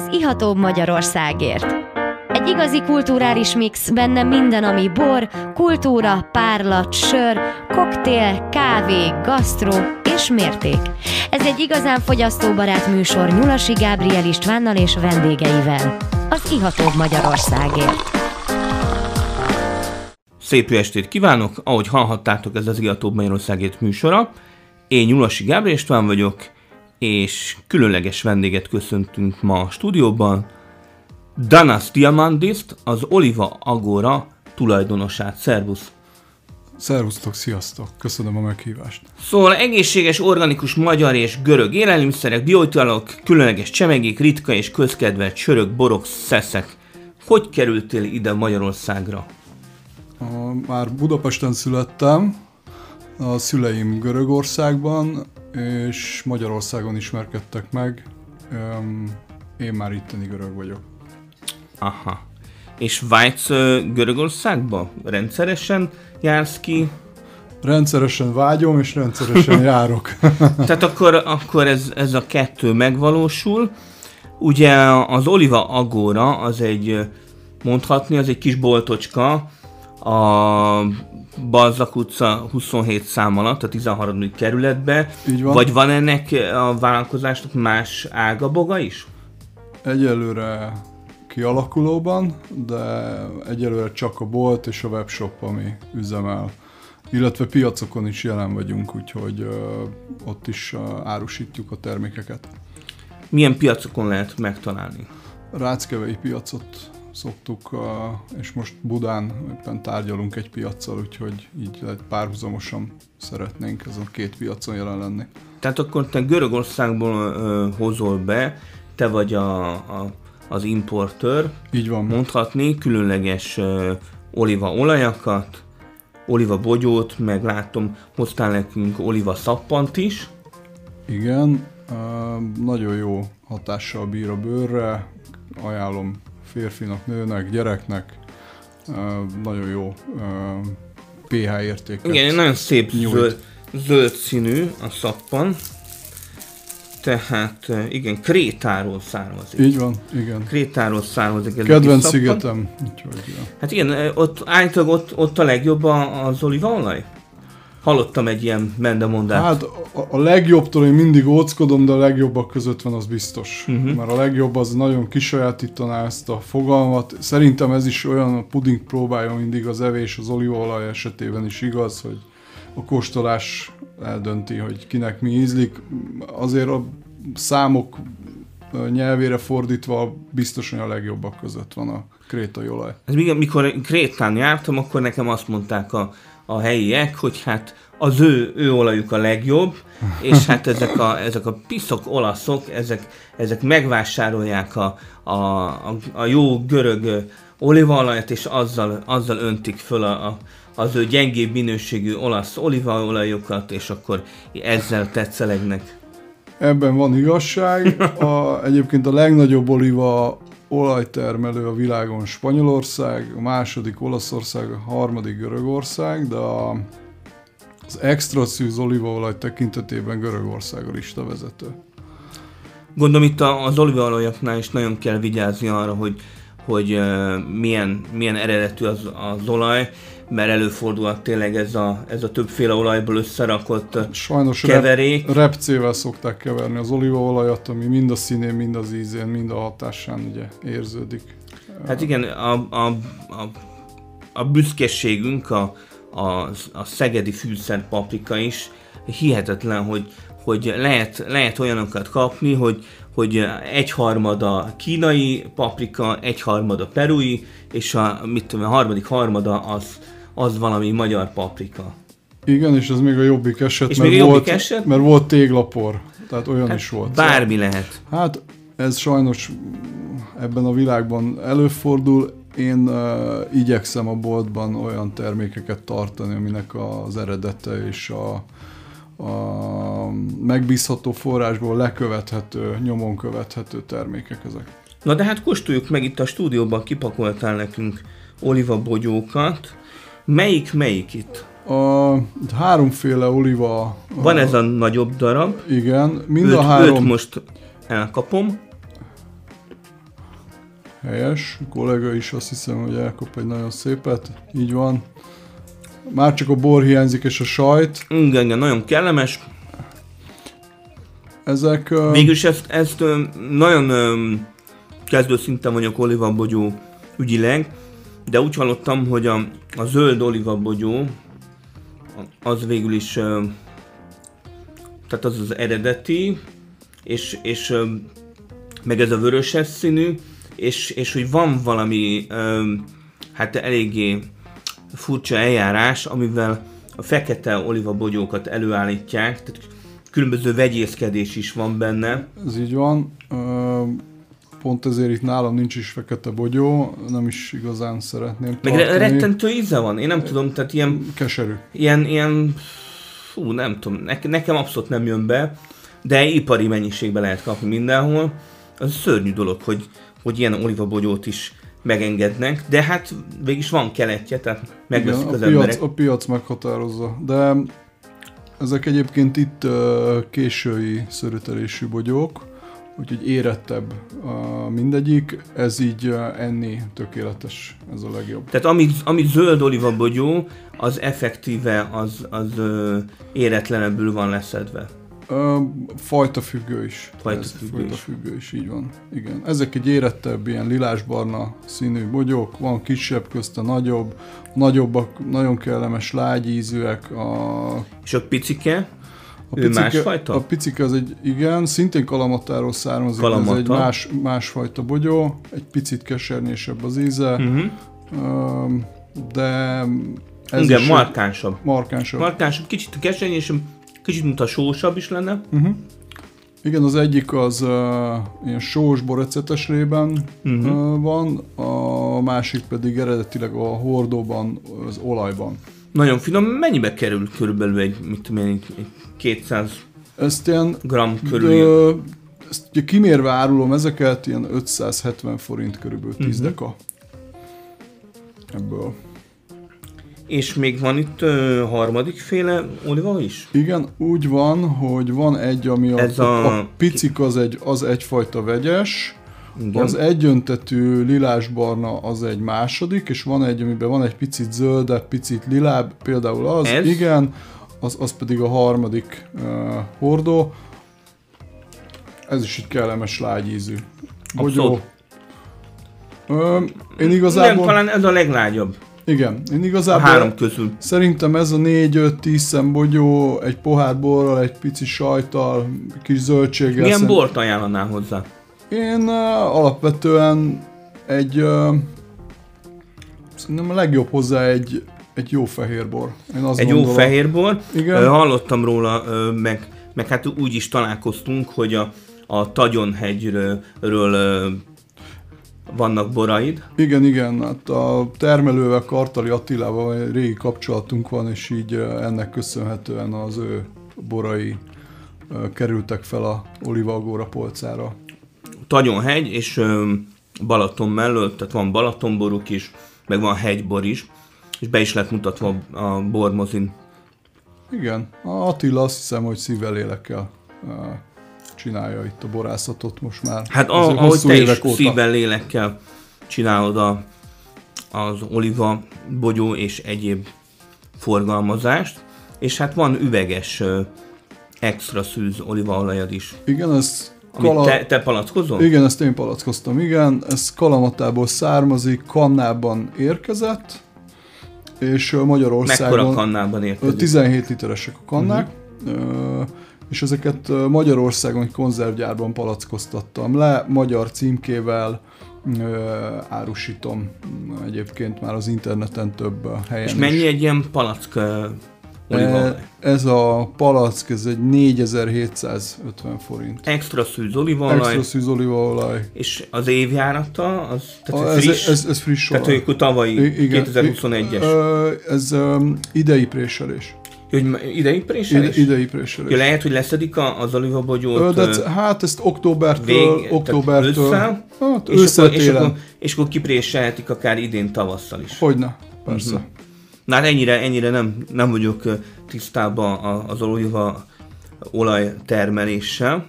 az ihatóbb Magyarországért. Egy igazi kulturális mix, benne minden, ami bor, kultúra, párlat, sör, koktél, kávé, gasztró és mérték. Ez egy igazán fogyasztóbarát műsor Nyulasi Gábriel Istvánnal és vendégeivel. Az ihatóbb Magyarországért. Szép jó estét kívánok! Ahogy hallhattátok, ez az Ihatóbb Magyarországért műsora. Én Nyulasi Gábriel István vagyok, és különleges vendéget köszöntünk ma a stúdióban. Danas Diamandist, az Oliva Agora tulajdonosát. Szervusz! Szervusztok, sziasztok! Köszönöm a meghívást. Szóval egészséges, organikus magyar és görög élelmiszerek, bioitalok, különleges csemegék, ritka és közkedvelt sörök, borok, szeszek. Hogy kerültél ide Magyarországra? Már Budapesten születtem, a szüleim Görögországban, és Magyarországon ismerkedtek meg. Én már itteni görög vagyok. Aha. És vágysz Görögországba? Rendszeresen jársz ki? Rendszeresen vágyom, és rendszeresen járok. Tehát akkor, akkor ez, ez a kettő megvalósul. Ugye az Oliva Agora az egy, mondhatni, az egy kis boltocska, a Balzak utca 27 szám alatt, a 13. kerületbe. Így van. Vagy van ennek a vállalkozásnak más ágaboga is? Egyelőre kialakulóban, de egyelőre csak a bolt és a webshop, ami üzemel. Illetve piacokon is jelen vagyunk, úgyhogy ö, ott is ö, árusítjuk a termékeket. Milyen piacokon lehet megtalálni? Ráckevei piacot szoktuk, és most Budán éppen tárgyalunk egy piaccal, úgyhogy így párhuzamosan szeretnénk ezen a két piacon jelen lenni. Tehát akkor te Görögországból ö, hozol be, te vagy a, a, az importőr, Így van. mondhatni, különleges ö, olívaolajakat, bogyót, meg látom, hoztál nekünk oliva szappant is. Igen, nagyon jó hatással bír a bőrre, ajánlom férfinak, nőnek, gyereknek, nagyon jó pH értéket. Igen, nagyon szép nyújt. zöld, zöld színű a szappan. Tehát igen, Krétáról származik. Így van, igen. Krétáról származik. ez a Kedvenc szappan. szigetem, úgyhogy ja. Hát igen, ott állítólag ott, ott a legjobb a- az olívaolaj? Hallottam egy ilyen mendemondát. Hát a, a legjobbtól én mindig óckodom, de a legjobbak között van, az biztos. Uh-huh. Mert a legjobb az nagyon kisajátítaná ezt a fogalmat. Szerintem ez is olyan, a puding próbálja mindig az evés, az olívaolaj esetében is igaz, hogy a kóstolás eldönti, hogy kinek mi ízlik. Azért a számok nyelvére fordítva biztosan a legjobbak között van a krétai olaj. Ez még mikor Krétán jártam, akkor nekem azt mondták a, a helyiek, hogy hát az ő, ő olajuk a legjobb, és hát ezek a, ezek a piszok olaszok, ezek, ezek megvásárolják a, a, a, a jó görög olívaolajat, és azzal, azzal öntik föl a, a, az ő gyengébb minőségű olasz olívaolajokat, és akkor ezzel tetszelegnek. Ebben van igazság. A, egyébként a legnagyobb oliva olajtermelő a világon Spanyolország, a második Olaszország, a harmadik Görögország, de a, az extra szűz olívaolaj tekintetében Görögország a listavezető. Gondolom itt az olívaolajaknál is nagyon kell vigyázni arra, hogy, hogy milyen, milyen eredetű az, az olaj, mert előfordulhat tényleg ez a, ez a többféle olajból összerakott Sajnos keverék. rep, repcével szokták keverni az olívaolajat, ami mind a színén, mind az ízén, mind a hatásán ugye érződik. Hát igen, a, a, a, a büszkeségünk, a, a, a szegedi fűszer paprika is hihetetlen, hogy, hogy lehet, lehet olyanokat kapni, hogy, hogy egyharmada kínai paprika, egyharmada perui, és a, mit tudom, a harmadik harmada az, az valami magyar paprika. Igen, és ez még a jobbik eset, És mert, még a jobbik volt, eset? mert volt téglapor, tehát olyan Hát is volt. Bármi lehet. Hát ez sajnos ebben a világban előfordul. Én uh, igyekszem a boltban olyan termékeket tartani, aminek az eredete és a, a megbízható forrásból lekövethető, nyomon követhető termékek ezek. Na de hát kóstoljuk meg itt a stúdióban, kipakoltál nekünk olivabogyókat. Melyik melyik itt? A háromféle oliva. Van a, ez a nagyobb darab, Igen, mind őt, a három. őt most elkapom. helyes. A kollega is azt hiszem, hogy elkap egy nagyon szépet. Így van. Már csak a bor hiányzik és a sajt. Igen, igen, nagyon kellemes. Ezek... ö, Végülis ezt, ezt ö, nagyon ö, kezdő szinten vagyok olivabogyó ügyileg, de úgy hallottam, hogy a, a zöld olivabogyó az végül is, tehát az az eredeti, és, és meg ez a vöröses színű, és, és hogy van valami hát eléggé furcsa eljárás, amivel a fekete olivabogyókat előállítják, tehát különböző vegyészkedés is van benne. Ez így van. Pont ezért itt nálam nincs is fekete bogyó, nem is igazán szeretném Meg re- rettentő íze van, én nem tudom, tehát ilyen, Keserű. ilyen, ilyen fú, nem tudom, ne- nekem abszolút nem jön be, de ipari mennyiségben lehet kapni mindenhol. Az szörnyű dolog, hogy, hogy ilyen olivabogyót is megengednek, de hát végig van keletje, tehát megveszik Igen, az a, piac, emberek. a piac meghatározza. De ezek egyébként itt késői szörötelésű bogyók, úgyhogy érettebb ö, mindegyik, ez így enni tökéletes, ez a legjobb. Tehát ami, ami zöld olivabogyó, az effektíve az, az ö, éretlenebbül van leszedve. Ö, fajta függő is. Fajta Ez függő fajta is. függő is, így van. Igen. Ezek egy érettebb, ilyen lilásbarna színű bogyók, van kisebb közte nagyobb, nagyobbak, nagyon kellemes lágyízűek, a És a picike, A Ő másfajta? A picike az egy, igen, szintén kalamatáról származik, Kalamata. ez egy más, másfajta bogyó, egy picit kesernésebb az íze, uh-huh. de ez igen, markánsabb. markánsabb. Markánsabb, kicsit kesenyésebb, kicsit mint a sósabb is lenne. Uh-huh. Igen, az egyik az uh, ilyen sós borecetes lében Mhm. uh, van, a másik pedig eredetileg a hordóban, az olajban. Nagyon finom, mennyibe kerül körülbelül egy, mit tudom én, egy, egy 200 Ezt ilyen gram körül? Ö, ezt ugye kimérve árulom ezeket, ilyen 570 forint körülbelül 10 Mhm. deka. Ebből. És még van itt ö, harmadik féle oliva is? Igen, úgy van, hogy van egy, ami a, Ez a, a- a picik az, egy, az egyfajta vegyes, Igen. az egyöntetű lilásbarna az egy második, és van egy, amiben van egy picit zöldebb, picit lilább, például az, Ez? igen, az, az pedig a harmadik uh, hordó. Ez is egy kellemes lágyízű. Bogyó. Ö, én Nem, igazából... talán ez a leglágyabb Igen, én a igazából... három közül. Szerintem ez a 4-5-10 szem bogyó, egy pohár borral, egy pici sajttal, kis zöldséggel. Milyen szerint- bort ajánlanál hozzá? Én uh, alapvetően egy... Uh, szerintem a legjobb hozzá egy, egy jó fehér bor. Én azt Egy jó gondolom. fehér bor. Igen. Ö, Hallottam róla, ö, meg, meg hát úgy is találkoztunk, hogy a, a Tagyonhegyről ö, vannak boraid. Igen, igen, hát a termelővel, Kartali Attilával egy régi kapcsolatunk van, és így uh, ennek köszönhetően az ő borai uh, kerültek fel a Oliva Agóra polcára. Tagyonhegy és Balaton mellett, tehát van Balatonboruk is, meg van hegybor is, és be is lett mutatva a bormozin. Igen, a Attila azt hiszem, hogy szívvel lélekkel uh, csinálja itt a borászatot most már. Hát a, ahogy te is óta. szívvel, lélekkel csinálod a, az oliva, bogyó és egyéb forgalmazást, és hát van üveges extra szűz olívaolajad is, Igen, ez amit kala... te, te palackozol? Igen, ezt én palackoztam, igen. Ez Kalamatából származik, kannában érkezett, és Magyarországon... Mekkora kannában érkezik? 17 literesek a kannák, uh-huh. és ezeket Magyarországon egy konzervgyárban palackoztattam le, magyar címkével árusítom egyébként már az interneten több helyen És is. mennyi egy ilyen palack ö, olívaolaj? E, ez a palack, ez egy 4750 forint. Extra szűz olívaolaj, Extra szűz olívaolaj. és az évjárata, az tehát A, a, ez, friss, ez, ez friss tehát olaj. hogy tavalyi, I- igen. 2021-es. Ö, Ez um, idei préselés. Hogy idei préselés? Ide, idei préselés. Ja, lehet, hogy leszedik a, az olivabogyót Ö, de ez- hát ezt októbertől, vég, októbertől, ősszel, hát és, akkor, és, akkor, és akkor kipréselhetik akár idén tavasszal is. Hogyne, persze. Mhm. Na hát ennyire, ennyire nem, nem vagyok tisztában az oliva olaj termeléssel,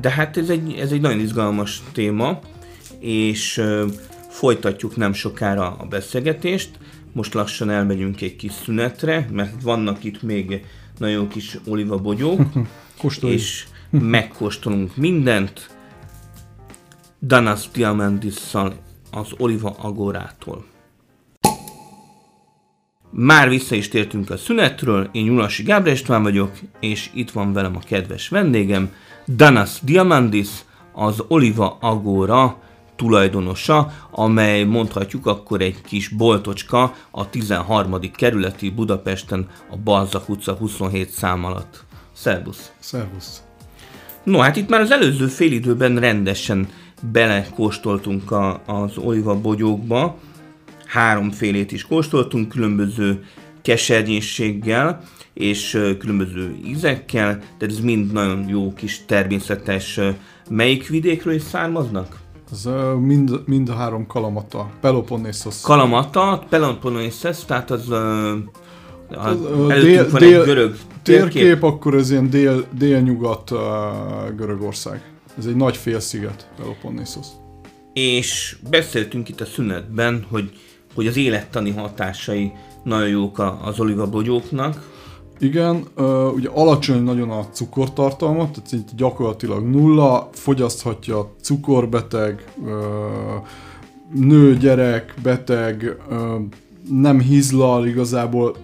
de hát ez egy, ez egy nagyon izgalmas téma, és folytatjuk nem sokára a beszélgetést. Most lassan elmegyünk egy kis szünetre, mert vannak itt még nagyon kis olivabogyók, és megkóstolunk mindent Danas Diamantisszal az Oliva Agorától. Már vissza is tértünk a szünetről, én Nyulasi Gábor István vagyok, és itt van velem a kedves vendégem, Danas Diamandis, az Oliva Agora tulajdonosa, amely mondhatjuk akkor egy kis boltocska a 13. kerületi Budapesten a Balzak utca 27 szám alatt. Szervusz! Szervusz. No, hát itt már az előző félidőben rendesen belekóstoltunk a, az oliva bogyókba. Háromfélét is kóstoltunk, különböző kesernyésséggel és különböző ízekkel, de ez mind nagyon jó kis természetes. Melyik vidékről is származnak? Ö, mind, mind a három kalamata. Peloponnesos. Kalamata, Peloponnesus, tehát az, az Az, dél- van dél- egy görög térkép, térkép. akkor ez ilyen dél, délnyugat uh, Görögország. Ez egy nagy félsziget, Peloponnesos. és beszéltünk itt a szünetben, hogy, hogy az élettani hatásai nagyon jók az olivabogyóknak. Igen, ugye alacsony nagyon a cukortartalma, tehát szinte gyakorlatilag nulla, fogyaszthatja cukorbeteg, nő, gyerek, beteg, nem hízlal igazából,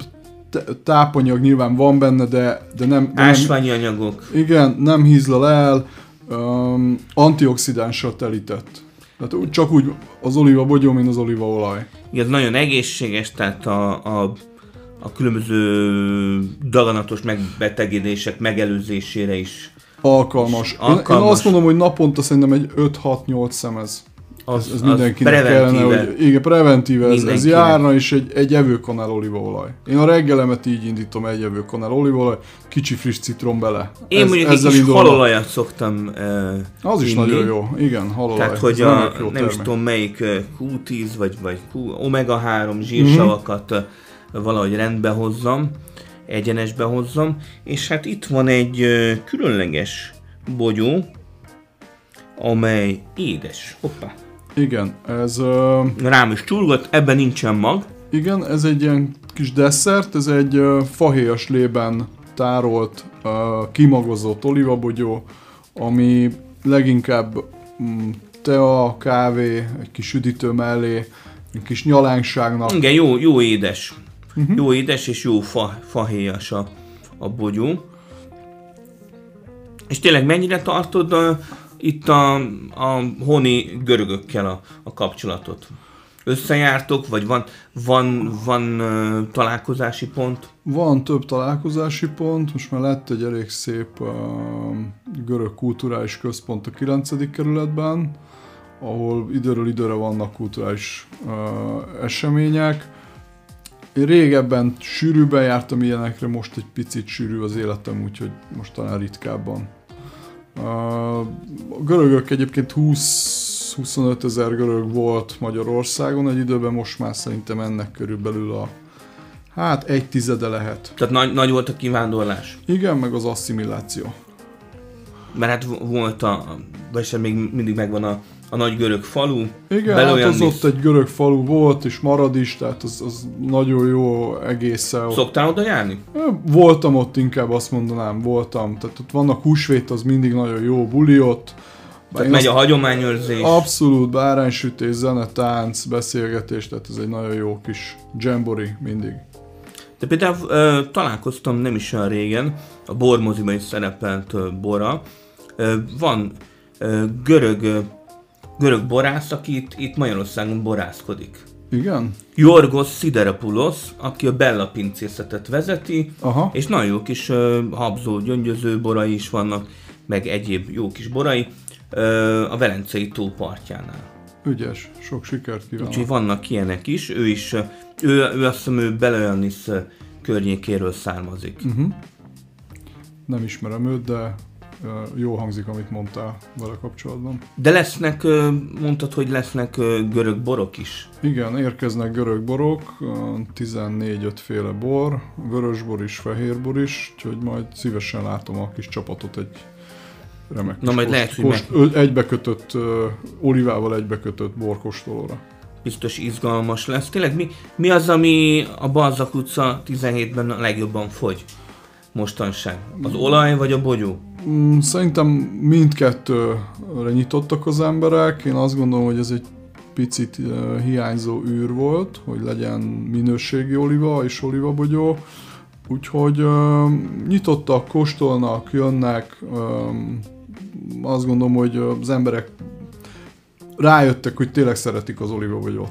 tápanyag nyilván van benne, de, de nem, de nem, Ásványi anyagok. Igen, nem hízlal el, um, antioxidánssal telített. Tehát úgy- csak úgy az olívabogyó, mint az olívaolaj. Igen, ez nagyon egészséges, tehát a, a, a különböző daganatos megbetegedések megelőzésére is. Alkalmas. Én, én Alkalmas. azt mondom, hogy naponta szerintem egy 5-6-8 szemez. Az, Ez, ez mindenkinek preventíve. kellene, hogy igen, preventíve ez, ez járna, és egy, egy evőkanál olívaolaj. Én a reggelemet így indítom, egy evőkanál olívaolaj, kicsi friss citrom bele. Én mondjuk egy kis indulom. halolajat szoktam uh, Az is inni. nagyon jó, igen, halolaj. Tehát, Ez hogy a, nem is termék. tudom melyik ö, Q10 vagy, vagy Q, omega-3 zsírsavakat uh, valahogy rendbe hozzam, egyenesbe hozzam, és hát itt van egy ö, különleges bogyó, amely édes. Hoppá. Igen, ez... Uh, Rám is csurgott, ebben nincsen mag. Igen, ez egy ilyen kis desszert, ez egy uh, fahéjas lében tárolt, uh, kimagozott olivabogyó, ami leginkább mm, tea, kávé, egy kis üdítő mellé, egy kis nyalánkságnak. Igen, jó, jó édes. Uh-huh. Jó édes és jó fa, fahéjas a, a bogyó. És tényleg mennyire tartod a, itt a, a honi görögökkel a, a kapcsolatot? Összejártok, vagy van, van, van uh, találkozási pont? Van több találkozási pont, most már lett egy elég szép uh, görög kulturális központ a 9. kerületben, ahol időről időre vannak kulturális uh, események. Én régebben sűrűbben jártam ilyenekre, most egy picit sűrű az életem, úgyhogy most talán ritkábban. A görögök egyébként 20-25 ezer görög volt Magyarországon egy időben, most már szerintem ennek körülbelül a Hát egy tizede lehet. Tehát nagy, nagy volt a kivándorlás? Igen, meg az asszimiláció. Mert hát vo- volt a, vagy még mindig megvan a, a nagy görög falu. Igen, hát az Belojannis. ott egy görög falu volt, és marad is, tehát az, az nagyon jó egészen. Szoktál oda járni? Voltam ott inkább, azt mondanám, voltam. Tehát ott vannak húsvét, az mindig nagyon jó buli ott. Bár Tehát megy a azt- hagyományőrzés. Abszolút, báránysütés, zene, tánc, beszélgetés, tehát ez egy nagyon jó kis jambori mindig. De például ö, találkoztam nem is olyan régen, a bormoziban is szerepelt ö, Bora. Ö, van ö, görög, görög borász, aki itt, itt Magyarországon borászkodik. Igen? Jorgos Siderapoulos, aki a Bella pincészetet vezeti, Aha. és nagyon jó kis ö, habzó, gyöngyöző borai is vannak, meg egyéb jó kis borai ö, a Velencei tó partjánál. Ügyes, sok sikert kívánok. Úgyhogy vannak ilyenek is, ő is, ö, ő, ő azt hiszem, ő Beleanis ö, környékéről származik. Uh-huh. Nem ismerem őt, de jó hangzik, amit mondtál vele kapcsolatban. De lesznek, mondtad, hogy lesznek görög borok is. Igen, érkeznek görög borok, ö, 14-5 féle bor, vörösbor is, fehérbor is, úgyhogy majd szívesen látom a kis csapatot egy remek Na, majd kost- lehet, hogy kost, ö- egybekötött, olivával egybekötött borkostolóra. biztos izgalmas lesz. Tényleg mi, mi az, ami a Balzak utca 17-ben a legjobban fogy mostanság? Az olaj vagy a bogyó? Mm, Szerintem mindkettőre nyitottak az emberek. Én azt gondolom, hogy ez egy picit ö, hiányzó űr volt, hogy legyen minőségi oliva és olivabogyó. Úgyhogy ö, nyitottak, kóstolnak, jönnek. Ö, azt gondolom, hogy az emberek rájöttek, hogy tényleg szeretik az olivabogyót.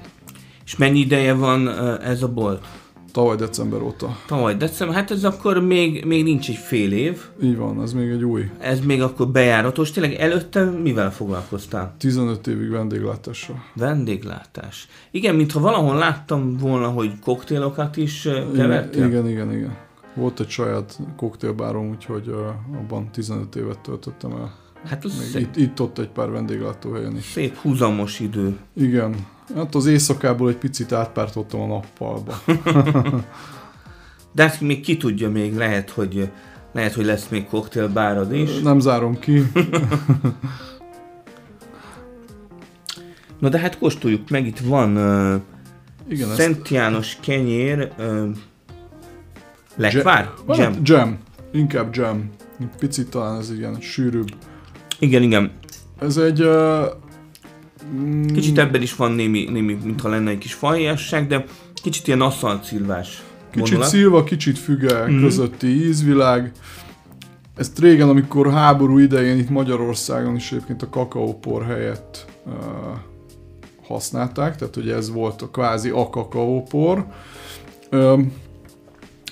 És mennyi ideje van ez a bolt? Tavaly december óta. Tavaly december, hát ez akkor még, még nincs egy fél év, Így van, ez még egy új. ez még akkor bejáratos. Tényleg előtte mivel foglalkoztál? 15 évig vendéglátásra. Vendéglátás. Igen, mintha valahol láttam volna, hogy koktélokat is kevertél. Igen, igen, igen, igen. Volt egy saját koktélbárom, úgyhogy uh, abban 15 évet töltöttem el. Hát az Még szép, itt, itt ott egy pár vendéglátóhelyen is. szép húzamos idő. Igen. Hát az éjszakából egy picit átpártoltam a nappalba. De hát még ki tudja még, lehet, hogy lehet, hogy lesz még koktélbárad is. Nem zárom ki. Na de hát kóstoljuk meg, itt van uh, Igen, ezt- Szent János kenyér, uh, lekvár? Jam. Jam. Inkább jam. Picit talán ez ilyen sűrűbb. Igen, igen. Ez egy... Uh, Kicsit ebben is van némi, némi mintha lenne egy kis fahéjasság, de kicsit ilyen aszalcilvás Kicsit vonulat. szilva, kicsit füge Mhm. közötti ízvilág. Ezt régen, amikor háború idején itt Magyarországon is egyébként a kakaópor helyett uh, használták, tehát hogy ez volt a kvázi a kakaópor. Um,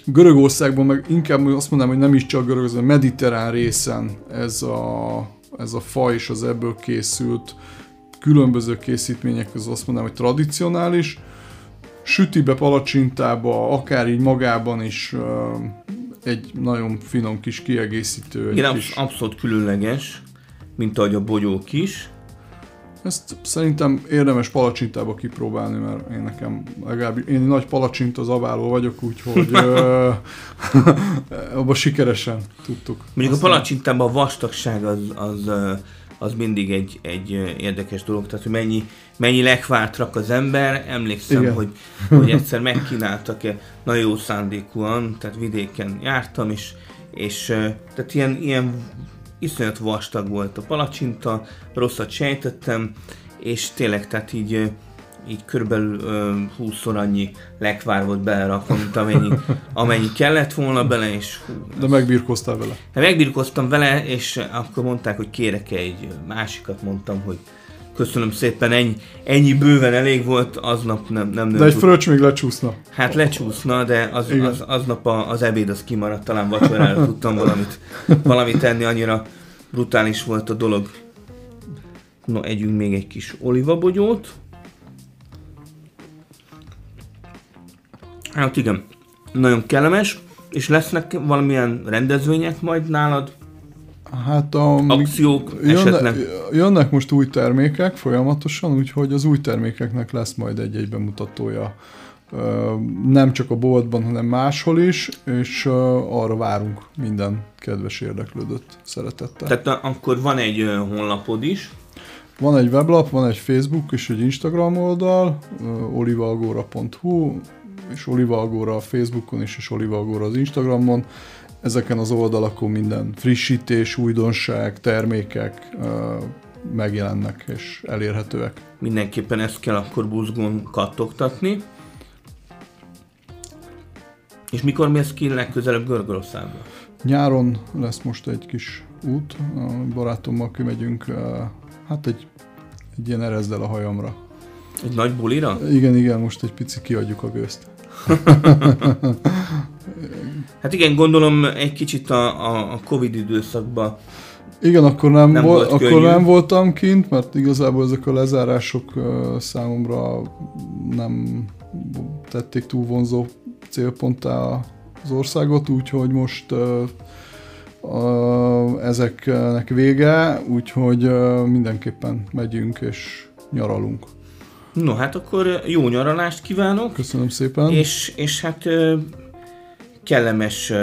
Görögországban meg inkább azt mondanám, hogy nem is csak Görögország, a mediterrán részen ez a, ez a fa és az ebből készült különböző készítmények közül azt mondanám, hogy tradicionális, sütibe, palacsintába, akár így magában is egy nagyon finom kis kiegészítő. Igen, kis, absz- abszolút különleges, mint ahogy a bogyók is. ezt szerintem érdemes palacsintába kipróbálni, mert én nekem legalább én nagy palacsinta zabáló vagyok, úgyhogy ö, abban sikeresen tudtuk. Mondjuk a Aztán- palacsintában a vastagság az, az, az mindig egy, egy érdekes dolog, tehát hogy mennyi, mennyi lekvárt rak az ember. Emlékszem, Igen. hogy, hogy egyszer megkínáltak -e nagyon jó szándékúan, tehát vidéken jártam, és, és tehát ilyen, ilyen iszonyat vastag volt a palacsinta, rosszat sejtettem, és tényleg, tehát így így körülbelül ö, 20-szor annyi lekvár volt belerakva, mint amennyi, amennyi kellett volna bele, és hú, De megbirkóztál vele. Hát megbirkoztam vele, és akkor mondták, hogy kérek egy másikat, mondtam, hogy köszönöm szépen, ennyi, ennyi bőven elég volt, aznap nem, nem De egy fröccs még lecsúszna. Hát lecsúszna, de az, Igen. az, aznap a, az ebéd az kimaradt, talán vacsorára tudtam valamit, valamit tenni, annyira brutális volt a dolog. No, együnk még egy kis olivabogyót. Hát igen, nagyon kellemes, és lesznek valamilyen rendezvények majd nálad? Hát a... Akciók Jönne, esetleg? jönnek most új termékek folyamatosan, úgyhogy az új termékeknek lesz majd egy-egy bemutatója. Nem csak a boltban, hanem máshol is, és arra várunk minden kedves érdeklődött szeretettel. Tehát akkor van egy honlapod is, Van egy weblap, van egy Facebook és egy Instagram oldal, ö, olivalgora.hu, és Olivalgora a Facebookon is, és Olivalgora az Instagramon. Ezeken az oldalakon minden frissítés, újdonság, termékek megjelennek és elérhetőek. mindenképpen ezt kell akkor buzgón kattogtatni. És mikor mész ki legközelebb Görgoroszágba? Nyáron lesz most egy kis út, a barátommal kimegyünk, hát egy, egy ilyen erezdel a hajamra. Egy nagy bulira? Igen, igen, most egy picit kiadjuk a gőzt. Hát igen, gondolom egy kicsit a, a, a Covid időszakban Igen, akkor nem, Nem volt, volt akkor nem voltam kint, mert igazából ezek a lezárások számomra nem tették túl vonzó célponttá az országot, úgyhogy most ezeknek vége, úgyhogy mindenképpen megyünk és nyaralunk. No, hát akkor jó nyaralást kívánok, Köszönöm szépen. és, és hát kellemes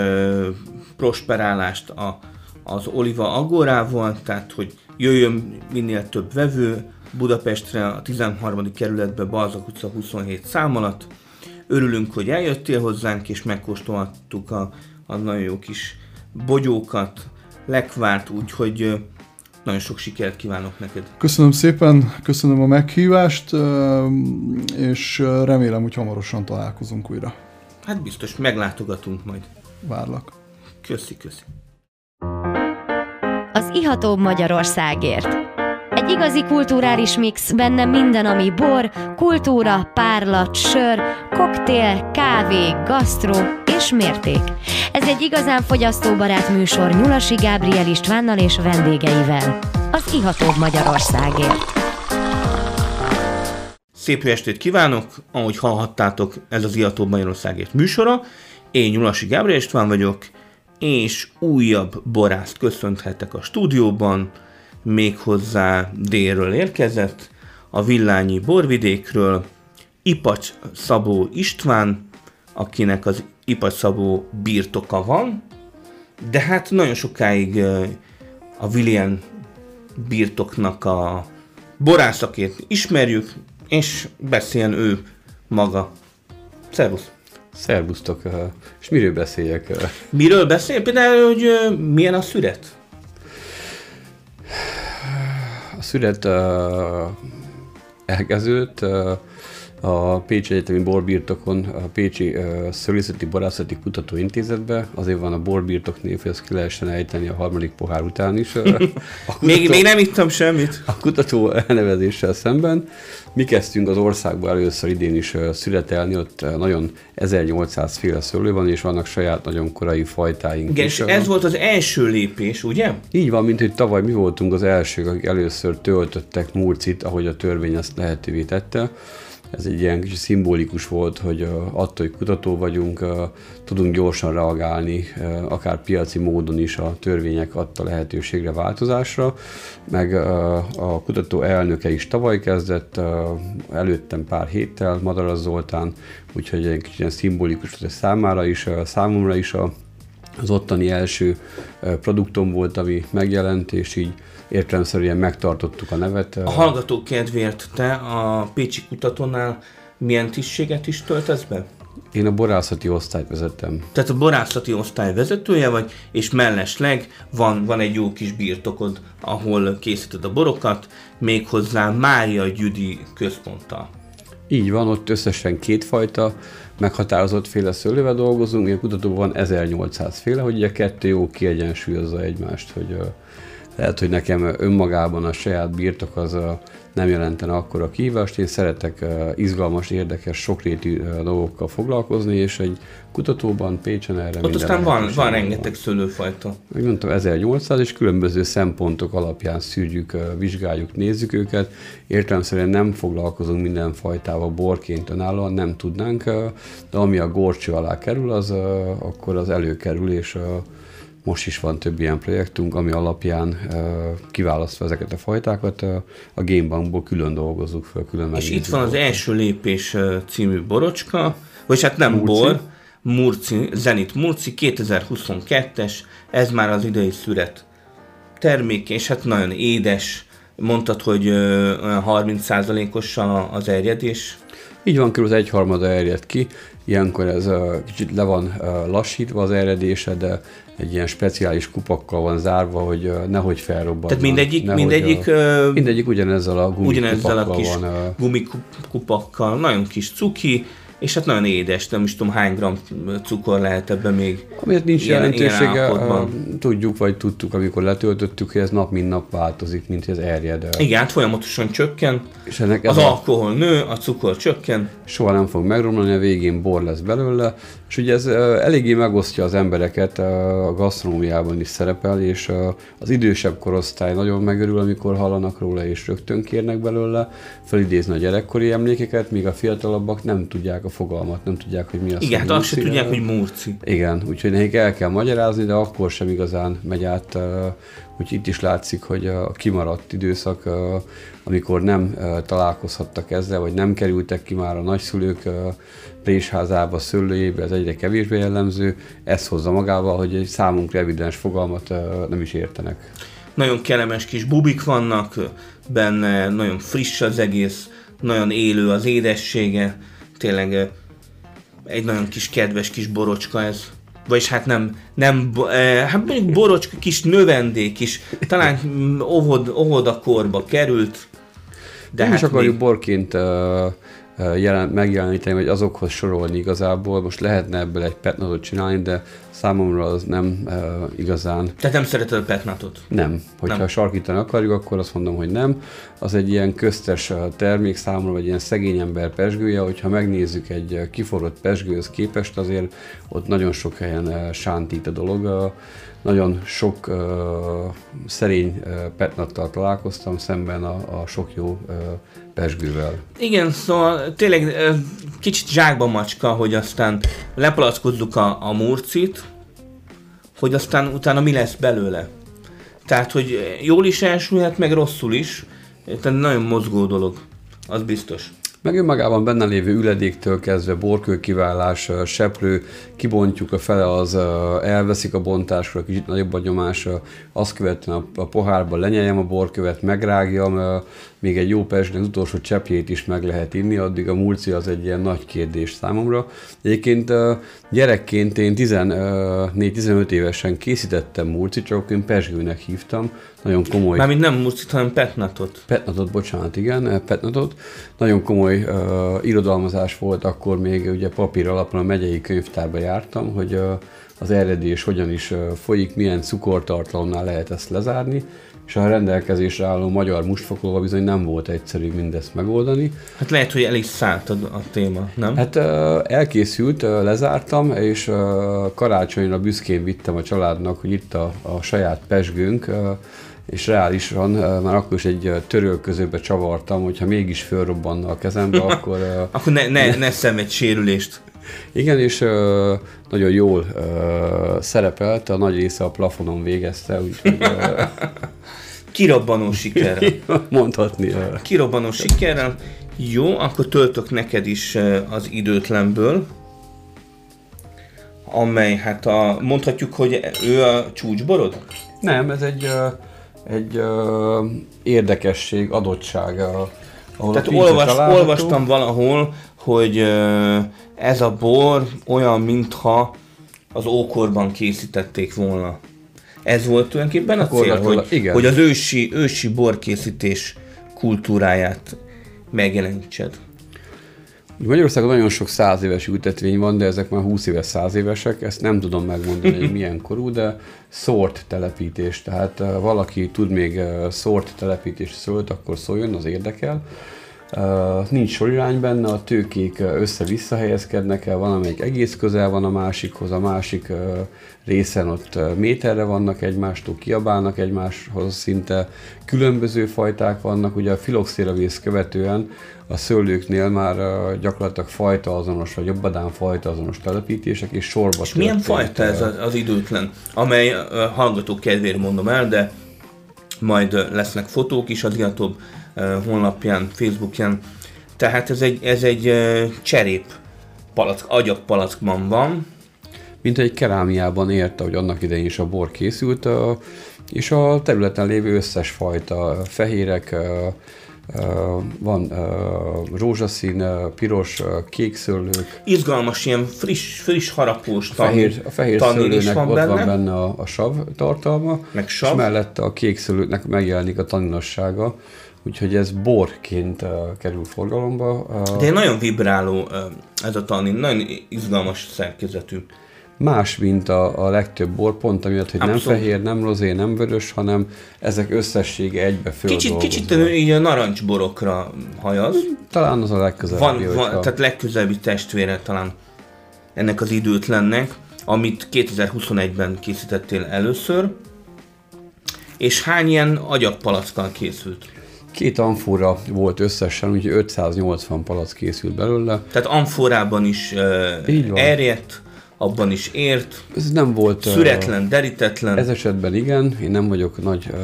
prosperálást a az Oliva Agorával, tehát hogy jöjjön minél több vevő Budapestre, a 13. kerületbe Balzak utca 27 szám alatt. Örülünk, hogy eljöttél hozzánk, és megkóstolhattuk a, a nagyon jó kis bogyókat, lekvárt, úgyhogy nagyon sok sikert kívánok neked. Köszönöm szépen, köszönöm a meghívást, és remélem, hogy hamarosan találkozunk újra. Hát biztos, meglátogatunk majd. Várlak. Köszi, köszi. Az Iható Magyarországért. Egy igazi kulturális mix, benne minden, ami bor, kultúra, párlat, sör, koktél, kávé, gasztró és mérték. Ez egy igazán fogyasztóbarát műsor Nyulasi Gábriel Istvánnal és vendégeivel. Az Iható Magyarországért. Szép jó estét kívánok! Ahogy hallhattátok, ez az Iható Magyarországért műsora. Én Nyulasi Gábriel István vagyok, és újabb borászt köszönhetek a stúdióban, méghozzá délről érkezett, a Villányi borvidékről, Ipacs Szabó István, akinek az Ipacs Szabó birtoka van, de hát nagyon sokáig a William birtoknak a borászakért ismerjük, és beszéljen ő maga. Szervusz! Szervusztok! És miről beszéljek? Miről beszél? Például, hogy milyen a szüret? Uh, elkezdődött, a Pécsi Egyetemi Borbirtokon, a Pécsi uh, Szölészeti Borászati Kutatóintézetbe, azért van a borbirtok név, hogy ezt ki lehessen ejteni a harmadik pohár után is. Kutató, még, még nem ittam semmit. A kutató elnevezéssel szemben. Mi kezdtünk az országban először idén is uh, születelni, ott uh, nagyon 1800 féle szőlő van, és vannak saját nagyon korai fajtáink Igen, is. És ez volt az első lépés, ugye? Így van, mint hogy tavaly mi voltunk az elsők, akik először töltöttek murcit, ahogy a törvény ezt lehetővé tette ez egy ilyen kicsit szimbolikus volt, hogy attól, hogy kutató vagyunk, tudunk gyorsan reagálni, akár piaci módon is a törvények adta lehetőségre változásra, meg a kutató elnöke is tavaly kezdett, előttem pár héttel, Madaras Zoltán, úgyhogy egy kicsit szimbolikus volt számára is, számomra is a az ottani első produktom volt, ami megjelent, és így értelemszerűen megtartottuk a nevet. A hallgatók kedvéért te a Pécsi kutatónál milyen tisztséget is töltesz be? Én a borászati osztályt vezettem. Tehát a borászati osztály vezetője vagy, és mellesleg van, van egy jó kis birtokod, ahol készíted a borokat, méghozzá Mária Gyüdi központtal. Így van, ott összesen kétfajta meghatározott féle szőlővel dolgozunk, a kutatóban van 1800 féle, hogy a kettő jó kiegyensúlyozza egymást, hogy lehet, hogy nekem önmagában a saját birtok az nem jelentene akkor a kihívást. Én szeretek izgalmas, érdekes, sokrétű dolgokkal foglalkozni, és egy kutatóban Pécsen erre Ott aztán van, van rengeteg szőlőfajta. Úgy mondtam, 1800, és különböző szempontok alapján szűrjük, vizsgáljuk, nézzük őket. Értelemszerűen nem foglalkozunk minden fajtával borként önállóan, nem tudnánk, de ami a gorcső alá kerül, az akkor az előkerül, és most is van több ilyen projektünk, ami alapján kiválasztva ezeket a fajtákat, a Gamebankból külön dolgozunk fel, külön És itt van az első lépés című borocska, vagy hát nem Murci. bor, Murci, Zenit Murci 2022-es, ez már az idei szüret termék, és hát nagyon édes, mondtad, hogy olyan 30%-os az erjedés. Így van, körül az egyharmada erjed ki, ilyenkor ez uh, kicsit le van uh, lassítva az eredése, de egy ilyen speciális kupakkal van zárva, hogy uh, nehogy felrobban. Tehát mindegyik, nehogy mindegyik, a, mindegyik ugyanezzel a gumikupakkal ugyanezzel a kis van. Uh, gumikupakkal, nagyon kis cuki, és hát nagyon édes, nem is tudom hány gram cukor lehet ebben még.Amiért nincs ilyen, jelentősége, ilyen tudjuk, vagy tudtuk, amikor letöltöttük, hogy ez nap mint nap változik, mint ez erjed. Igen, hát folyamatosan csökken, és ennek az a... alkohol nő, a cukor csökken. Soha nem fog megromlani, a végén bor lesz belőle, és ugye ez eléggé megosztja az embereket, a gasztronómiában is szerepel, és az idősebb korosztály nagyon megörül, amikor hallanak róla, és rögtön kérnek belőle, felidézni a gyerekkori emlékeket, míg a fiatalabbak nem tudják a fogalmat, nem tudják, hogy mi az. Igen, hát azt se tudják, hogy murci. Igen, úgyhogy nekik el kell magyarázni, de akkor sem igazán megy át. Úgyhogy itt is látszik, hogy a kimaradt időszak, amikor nem találkozhattak ezzel, vagy nem kerültek ki már a nagyszülők présházába, szőlőjébe, ez egyre kevésbé jellemző. Ez hozza magával, hogy egy számunkra evidens fogalmat nem is értenek. Nagyon kellemes kis bubik vannak benne, nagyon friss az egész, nagyon élő az édessége, tényleg egy nagyon kis kedves kis borocska ez. Vagyis hát nem, nem hát mondjuk borocska, kis növendék is, talán óvod, óvodakorba került. De nem hát is akarjuk még... borként uh, jelen, megjeleníteni, vagy azokhoz sorolni igazából. Most lehetne ebből egy petnatot csinálni, de számomra az nem uh, igazán... Tehát nem szereted a petnatot? Nem. Hogyha nem. sarkítani akarjuk, akkor azt mondom, hogy nem. Az egy ilyen köztes termék számomra, vagy ilyen szegény ember pesgője, hogyha megnézzük egy kiforrott pesgőhöz képest, azért ott nagyon sok helyen sántít a dolog. Nagyon sok uh, szerény petnattal találkoztam szemben a, a sok jó uh, pesgővel. Igen, szóval tényleg kicsit zsákba macska, hogy aztán lepalackozzuk a, a murcit, hogy aztán utána mi lesz belőle. Tehát, hogy jól is elsülhet, meg rosszul is. Tehát nagyon mozgó dolog, az biztos meg önmagában benne lévő üledéktől kezdve borkő kiválás, seprő, kibontjuk a fele, az elveszik a bontásra, kicsit nagyobb a nyomás, azt követően a pohárba lenyeljem a borkövet, megrágjam, még egy jó persnek az utolsó cseppjét is meg lehet inni, addig a mulci az egy ilyen nagy kérdés számomra. Egyébként gyerekként én 14-15 évesen készítettem mulci, csak én pesgőnek hívtam, nagyon komoly... Mármint nem mulcit, hanem petnatot. Petnatot, bocsánat, igen, petnatot. Nagyon komoly uh, irodalmazás volt, akkor még ugye papír alapon a megyei könyvtárba jártam, hogy uh, az eredés hogyan is folyik, milyen cukortartalomnál lehet ezt lezárni, és a rendelkezésre álló magyar mustfokolva bizony nem volt egyszerű mindezt megoldani. Hát lehet, hogy el is szállt a, a téma, nem? Hát elkészült, lezártam, és karácsonyra büszkén vittem a családnak, hogy itt a, a saját pesgőnk, és reálisan már akkor is egy törölközőbe csavartam, hogyha mégis fölrobbanna a kezembe, akkor... akkor ne, ne, ne szem egy sérülést. Igen, és uh, nagyon jól uh, szerepelt, a nagy része a plafonon végezte, úgyhogy... Uh, Kirobbanó sikerrel. Mondhatni. Uh. Kirobbanó sikerrel. Jó, akkor töltök neked is az időtlenből, amely hát a, mondhatjuk, hogy ő a csúcsborod? Nem, ez egy, egy érdekesség, adottság. Ahol Tehát olvas, olvastam valahol, hogy ez a bor olyan, mintha az ókorban készítették volna. Ez volt tulajdonképpen a cél, hogy, igen. hogy az ősi, ősi borkészítés kultúráját megjelenítsed. Magyarországon nagyon sok száz éves ültetvény van, de ezek már 20 éves, száz évesek, ezt nem tudom megmondani, hogy milyen korú, de szórt telepítés, tehát valaki tud még uh, szórt telepítés szólt, akkor szóljon, az érdekel. Uh, nincs sorirány benne, a tőkék össze-vissza helyezkednek el, van amelyik egész közel van a másikhoz, a másik uh, részen ott méterre vannak egymástól, kiabálnak egymáshoz, szinte különböző fajták vannak, ugye a filoxéravész követően a szőlőknél már gyakorlatilag fajta azonos, vagy jobbadán fajta azonos telepítések, és sorba És milyen fajta ez az, az időtlen, amely hallgatók kedvéért mondom el, de majd lesznek fotók is az Iatob honlapján, Facebookján. Tehát ez egy, ez egy cserép palack, agyagpalackban van. Mint egy kerámiában érte, hogy annak idején is a bor készült, és a területen lévő összes fajta fehérek, van rózsaszín, piros, kék szőlők. Izgalmas, ilyen friss, friss harapós tan, fehér, A fehér szőlőnek van ott benne. van benne a, a sav tartalma, Meg sav. és mellette a kék szőlőknek megjelenik a taninossága úgyhogy ez borként uh, kerül forgalomba. Uh, De nagyon vibráló uh, ez a tanin, nagyon izgalmas szerkezetű. Más, mint a, a legtöbb bor, pont amiatt, hogy Abszolút. nem fehér, nem rozé, nem vörös, hanem ezek összessége egybe föl Kicsit, kicsit így a narancsborokra hajaz. Talán az a legközelebbi. Van, van, tehát legközelebbi testvére talán ennek az időtlennek, amit 2021-ben készítettél először, és hány ilyen agyagpalackkal készült? Két amfora volt összesen, úgyhogy 580 palac készült belőle. Tehát amforában is uh, erjedt, abban is ért. Ez nem volt... Szüretlen, derítetlen. Ez esetben igen, én nem vagyok nagy uh,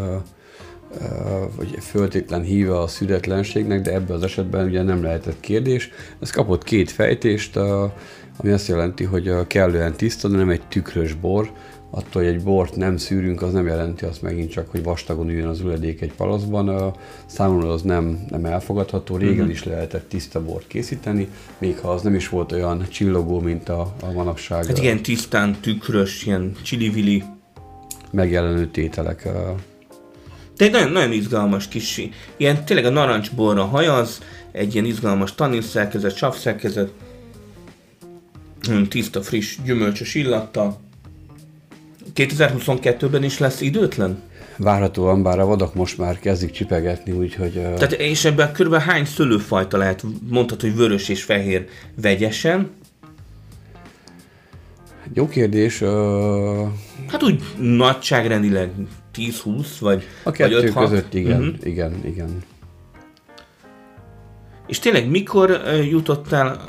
vagy föltétlen híve a szüretlenségnek, de ebben az esetben ugye nem lehetett kérdés. Ez kapott két fejtést, ami azt jelenti, hogy kellően tiszta, de nem egy tükrös bor. Attól, hogy egy bort nem szűrünk, az nem jelenti azt megint csak, hogy vastagon üljön az üledék egy palaszban. Számomra az nem, nem elfogadható. Régen uh-huh. is lehetett tiszta bort készíteni, még ha az nem is volt olyan csillogó, mint a, a manapság. Hát igen, tisztán tükrös, ilyen csili megjelenő tételek de egy nagyon, nagyon izgalmas kis, ilyen tényleg a narancsborra hajaz, egy ilyen izgalmas tanin szerkezet, sav szerkezet, tiszta, friss, gyümölcsös illatta. 2022-ben is lesz időtlen? Várhatóan, bár a vadak most már kezdik csipegetni, úgyhogy... Tehát és ebben kb. hány szőlőfajta lehet, mondhatod, hogy vörös és fehér vegyesen? Jó kérdés. Uh... Hát úgy nagyságrendileg 10-20, vagy A kettő vagy 5 között igen, uh-huh. igen, igen. És tényleg mikor jutottál,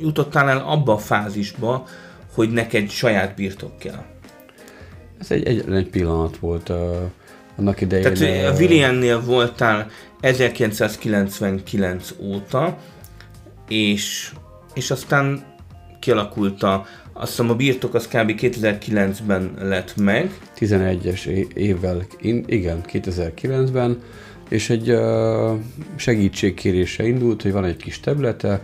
jutottál el abba a fázisba, hogy neked saját birtok kell? Ez egy, egy, egy pillanat volt uh, annak idején. Tehát a Williamnél voltál 1999 óta, és, és aztán kialakult a, azt hiszem a birtok az kb. 2009-ben lett meg. 11-es évvel, igen, 2009-ben, és egy uh, segítségkérése indult, hogy van egy kis területe,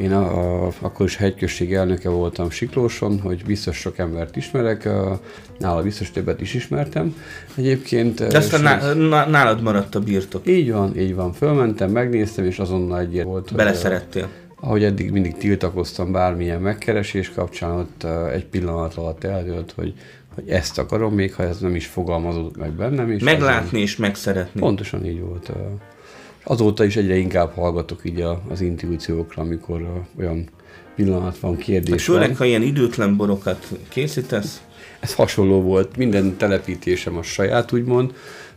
én a, a, akkor is hegyközség elnöke voltam Siklóson, hogy biztos sok embert ismerek, uh, nála biztos többet is ismertem. Egyébként... De aztán ná, nálad maradt a birtok. Így van, így van. Fölmentem, megnéztem, és azonnal egy volt. Beleszerettél. Hogy, ahogy eddig mindig tiltakoztam bármilyen megkeresés kapcsán, ott egy pillanat alatt eldőlt, hogy, hogy ezt akarom, még ha ez nem is fogalmazódott meg bennem. És Meglátni azon, és megszeretni. Pontosan így volt. Azóta is egyre inkább hallgatok így az intuíciókra, amikor olyan pillanat van, kérdés hát főleg, van. ha ilyen időtlen borokat készítesz. Ez hasonló volt, minden telepítésem a saját, úgymond,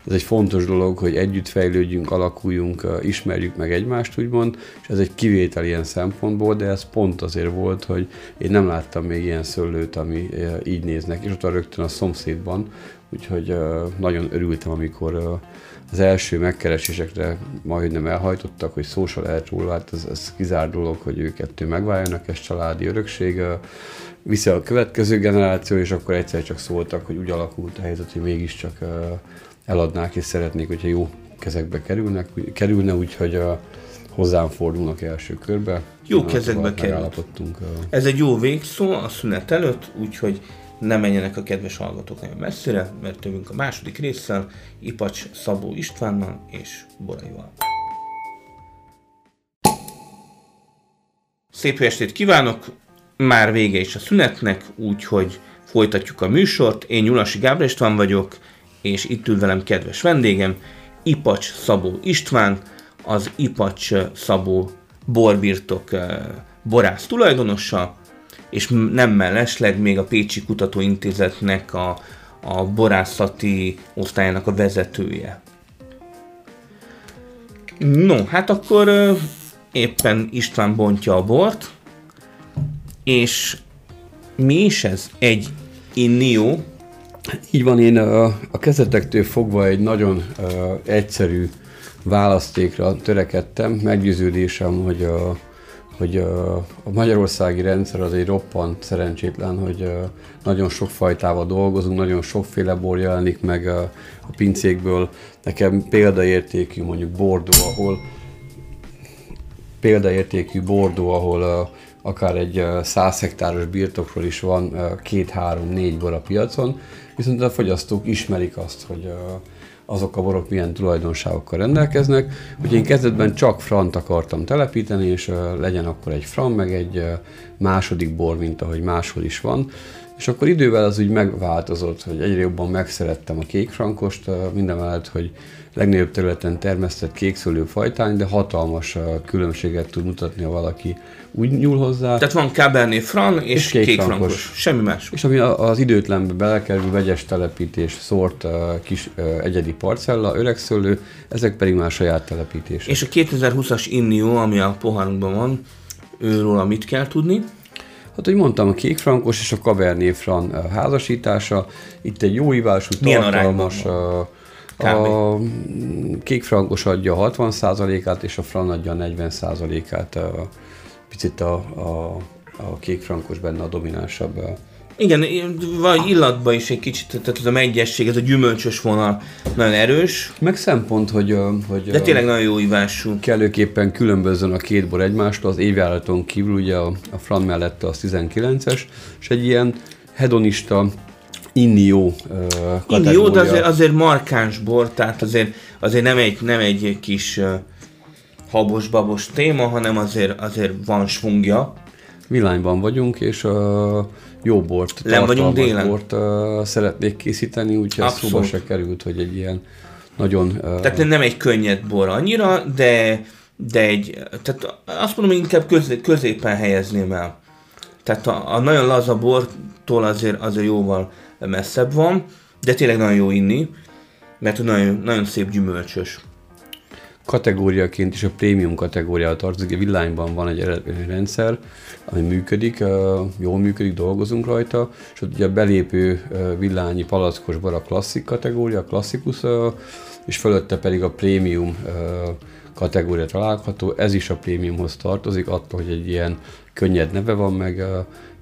ez egy fontos dolog, hogy együtt fejlődjünk, alakuljunk, ismerjük meg egymást, úgymond, és ez egy kivétel ilyen szempontból, de ez pont azért volt, hogy én nem láttam még ilyen szőlőt, ami így néznek, és ott van rögtön a szomszédban, úgyhogy nagyon örültem, amikor az első megkeresésekre majd nem elhajtottak, hogy szó se lehet róla, hát ez, ez kizár dolog, hogy ők kettő megváljanak, ez családi örökség, vissza a következő generáció, és akkor egyszer csak szóltak, hogy úgy alakult a helyzet, hogy mégiscsak eladnák, és szeretnék, hogyha jó kezekbe kerülnek, kerülne, úgyhogy a, hozzám fordulnak első körbe. Jó kezekbe került. Ez egy jó végszó a szünet előtt, úgyhogy ne menjenek a kedves hallgatók nagyon messzire, mert tövünk a második résszel, Ipacs Szabó Istvánnal és Boraival. Szép jó estét kívánok! Már vége is a szünetnek, úgyhogy folytatjuk a műsort. Én Nyulasi Gábor István vagyok, és itt ül velem kedves vendégem, Ipacs Szabó István, az Ipacs Szabó borbirtok eh, borász tulajdonosa, és nem mellesleg még a Pécsi Kutatóintézetnek a, a borászati osztályának a vezetője. No, hát akkor éppen István bontja a bort, és mi is ez? Egy innió, így van, én a, a kezetektől fogva egy nagyon egyszerű választékra törekedtem. Meggyőződésem, hogy a, hogy a, magyarországi rendszer az egy roppant szerencsétlen, hogy nagyon sok fajtával dolgozunk, nagyon sokféle bor jelenik meg a, pincékből. Nekem példaértékű mondjuk Bordó, ahol példaértékű Bordó, ahol akár egy 100 hektáros birtokról is van két-három-négy bor a piacon, viszont a fogyasztók ismerik azt, hogy azok a borok milyen tulajdonságokkal rendelkeznek. Ugye én kezdetben csak frant akartam telepíteni, és legyen akkor egy fran, meg egy második bor, mint ahogy máshol is van. És akkor idővel az úgy megváltozott, hogy egyre jobban megszerettem a kékfrankost, mindemellett, hogy legnagyobb területen termesztett kékszőlő fajtány, de hatalmas különbséget tud mutatni, ha valaki úgy nyúl hozzá. Tehát van Cabernet Franc és, és kék frankos. Semmi más. És ami az időtlenbe belekerül, vegyes telepítés, szórt kis egyedi parcella, öregszőlő, ezek pedig már saját telepítés. És a 2020-as Innió, ami a pohárunkban van, őről mit kell tudni? Hát, hogy mondtam, a kék frankos és a Cabernet Franc házasítása. Itt egy jó ivású, tartalmas, a kék frankos adja a 60%-át, és a fran adja a 40%-át. Picit a, a, a kék frankos benne a dominánsabb. Igen, vagy illatban is egy kicsit, tehát ez a megyesség, ez a gyümölcsös vonal nagyon erős. Meg szempont, hogy... hogy De tényleg nagyon jó ivású. Kellőképpen különbözön a két bor egymástól, az évjáraton kívül ugye a, a Fran mellette az 19-es, és egy ilyen hedonista, innió uh, kategória. Innió, de azért, azért markáns bor, tehát azért, azért nem, egy, nem egy kis uh, habos-babos téma, hanem azért, azért van svungja. Vilányban vagyunk, és uh, jó bort, Nem vagyunk délen. bort uh, szeretnék készíteni, úgyhogy ez szóba se került, hogy egy ilyen nagyon... Uh, tehát nem egy könnyed bor annyira, de, de egy, tehát azt mondom, inkább közé, középen helyezném el. Tehát a, a nagyon laza bortól azért, azért jóval messzebb van, de tényleg nagyon jó inni, mert nagyon, nagyon szép gyümölcsös. Kategóriaként is a prémium kategóriára tartozik, a villányban van egy rendszer, ami működik, jól működik, dolgozunk rajta, és ott ugye a belépő villányi palackos bar a klasszik kategória, a klasszikus, és fölötte pedig a prémium kategória található, ez is a prémiumhoz tartozik, attól, hogy egy ilyen könnyed neve van, meg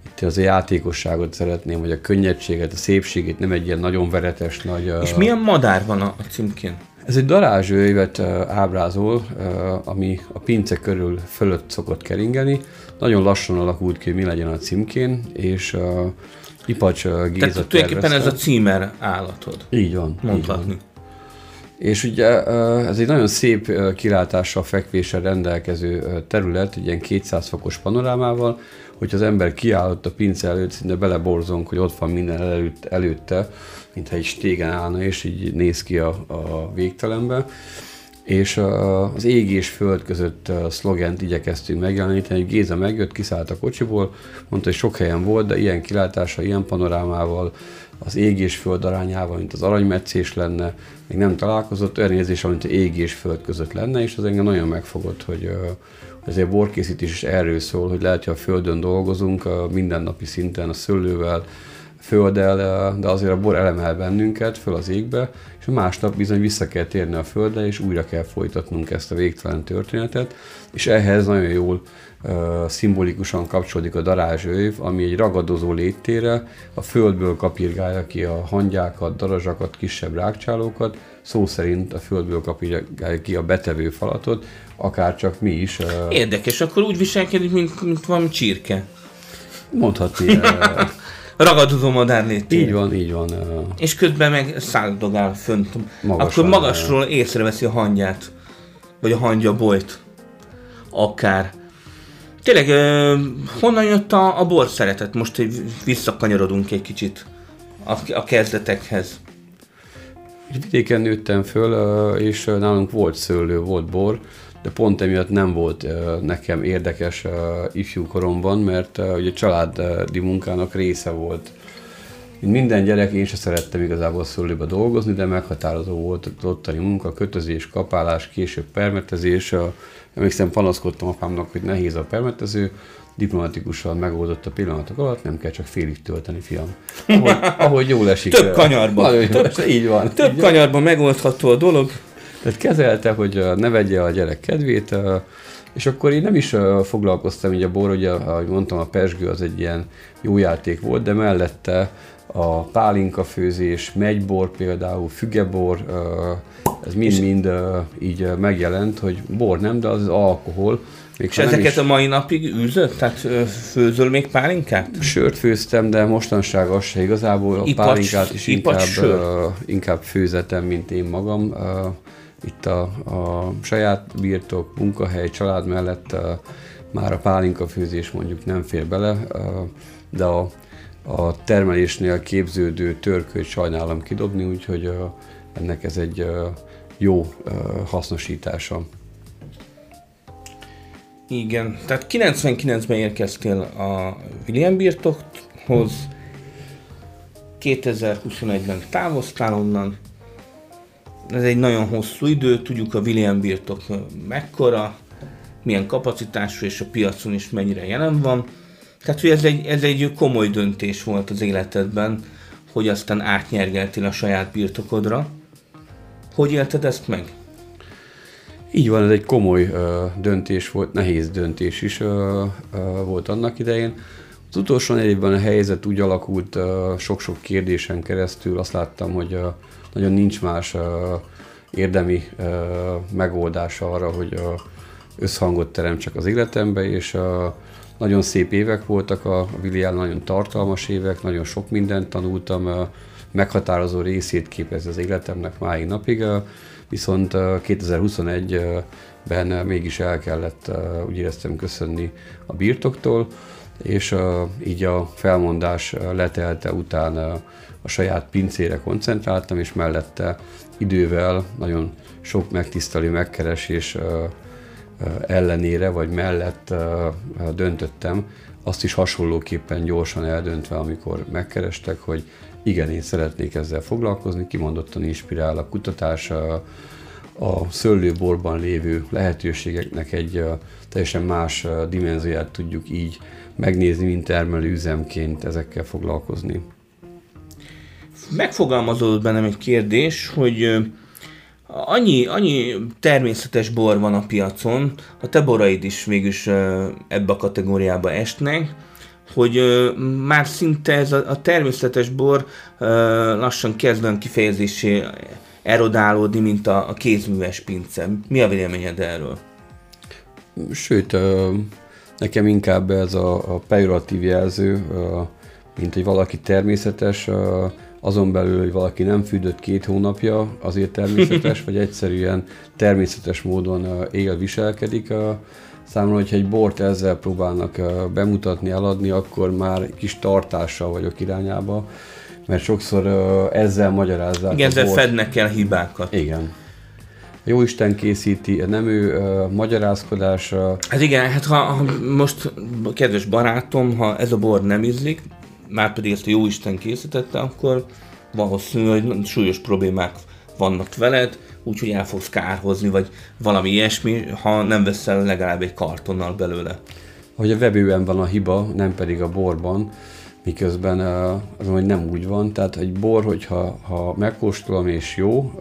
itt az a játékosságot szeretném, vagy a könnyedséget, a szépségét, nem egy ilyen nagyon veretes nagy... És milyen madár van a címkén? Ez egy darázsőévet ábrázol, ami a pince körül fölött szokott keringeni. Nagyon lassan alakult ki, mi legyen a címkén, és Ipacs Géza Tehát tulajdonképpen ez a címer állatod. Így van. Mondhatni. Így van. És ugye ez egy nagyon szép kilátással, fekvéssel rendelkező terület, egy ilyen 200 fokos panorámával, hogy az ember kiállott a pince előtt, szinte beleborzonk, hogy ott van minden előtt, előtte, mintha egy stégen állna, és így néz ki a, a végtelenbe. És az ég és föld között a szlogent igyekeztünk megjeleníteni, hogy Géza megjött, kiszállt a kocsiból, mondta, hogy sok helyen volt, de ilyen kilátása, ilyen panorámával, az ég és föld arányával, mint az aranymetszés lenne, még nem találkozott, olyan érzés, mint az ég és föld között lenne, és az engem nagyon megfogott, hogy ezért borkészítés is erről szól, hogy lehet, hogy a földön dolgozunk a mindennapi szinten a szőlővel, földdel, de azért a bor elemel bennünket föl az égbe, és másnap bizony vissza kell térni a földre, és újra kell folytatnunk ezt a végtelen történetet, és ehhez nagyon jól uh, szimbolikusan kapcsolódik a darázsőv, ami egy ragadozó léttére a földből kapirgálja ki a hangyákat, darazsakat, kisebb rákcsálókat, szó szerint a földből kapirgálja ki a betevő falatot, akár csak mi is. Uh, Érdekes, akkor úgy viselkedik, mint, mint valami csirke. Mondhatni. Uh, ragadozó madár létére. Így van, így van. És közben meg száldogál fönt. Magasan, Akkor magasról észreveszi a hangyát. Vagy a hangya bolyt. Akár. Tényleg, honnan jött a, a bor szeretet? Most hogy visszakanyarodunk egy kicsit a, a kezdetekhez. Vidéken nőttem föl, és nálunk volt szőlő, volt bor, de pont emiatt nem volt uh, nekem érdekes uh, ifjú koromban, mert uh, ugye családi munkának része volt. Mint minden gyerek, én sem szerettem igazából szőlőbe dolgozni, de meghatározó volt a ottani munka, kötözés, kapálás, később permetezés. Emlékszem, panaszkodtam apámnak, hogy nehéz a permetező, diplomatikusan megoldott a pillanatok alatt, nem kell csak félig tölteni, fiam. Ahogy, ahogy jól esik. Több kanyarban. Több, így van. Több így kanyarban megoldható a dolog. Tehát kezelte, hogy ne vegye a gyerek kedvét, és akkor én nem is foglalkoztam így a bor, ugye, ahogy mondtam, a pesgő az egy ilyen jó játék volt, de mellette a pálinka főzés, megybor például, fügebor, ez mind-mind így megjelent, hogy bor nem, de az, alkohol. Még és ezeket is... a mai napig űzött? Tehát főzöl még pálinkát? Sört főztem, de mostanság az se igazából. A ipacs, pálinkát is inkább, inkább főzetem, mint én magam itt a, a saját birtok, munkahely, család mellett a, már a pálinka főzés mondjuk nem fér bele, a, de a, a termelésnél képződő törköt sajnálom kidobni, úgyhogy ennek ez egy jó hasznosítása. Igen, tehát 99-ben érkeztél a William birtokhoz, 2021-ben távoztál onnan, ez egy nagyon hosszú idő, tudjuk a William birtok mekkora, milyen kapacitású és a piacon is mennyire jelen van. Tehát, hogy ez egy, ez egy komoly döntés volt az életedben, hogy aztán átnyergeltél a saját birtokodra. Hogy élted ezt meg? Így van, ez egy komoly ö, döntés volt, nehéz döntés is ö, ö, volt annak idején. Az utolsó évben a helyzet úgy alakult ö, sok-sok kérdésen keresztül, azt láttam, hogy ö, nagyon nincs más érdemi megoldása arra, hogy összhangot teremtsek az életembe, és nagyon szép évek voltak a William, nagyon tartalmas évek, nagyon sok mindent tanultam, meghatározó részét képez az életemnek máig napig, viszont 2021-ben mégis el kellett, úgy éreztem, köszönni a birtoktól, és így a felmondás letelte után a saját pincére koncentráltam, és mellette idővel nagyon sok megtisztelő megkeresés ellenére, vagy mellett döntöttem, azt is hasonlóképpen gyorsan eldöntve, amikor megkerestek, hogy igen, én szeretnék ezzel foglalkozni, kimondottan inspirál a kutatás, a, szőlőborban lévő lehetőségeknek egy teljesen más dimenzióját tudjuk így megnézni, mint termelő üzemként ezekkel foglalkozni. Megfogalmazódott bennem egy kérdés, hogy annyi, annyi természetes bor van a piacon, a te boraid is mégis ebbe a kategóriába esnek, hogy már szinte ez a, természetes bor lassan kezd olyan kifejezésé erodálódni, mint a, a kézműves pince. Mi a véleményed erről? Sőt, nekem inkább ez a, a pejoratív jelző, mint hogy valaki természetes, azon belül, hogy valaki nem fűdött két hónapja, azért természetes, vagy egyszerűen természetes módon él, viselkedik. Számomra, hogyha egy bort ezzel próbálnak bemutatni, eladni, akkor már kis tartással vagyok irányába, mert sokszor ezzel magyarázzák Igen, ezzel fednek el hibákat. Igen. Jó Isten készíti, nem ő uh, magyarázkodás. Hát igen, hát ha, ha most, kedves barátom, ha ez a bor nem ízlik, már pedig ezt a jó Isten készítette, akkor valószínű, hogy súlyos problémák vannak veled, úgyhogy el fogsz kárhozni, vagy valami ilyesmi, ha nem veszel legalább egy kartonnal belőle. Hogy a vevőben van a hiba, nem pedig a borban, miközben az, hogy nem úgy van. Tehát egy bor, hogyha ha megkóstolom és jó,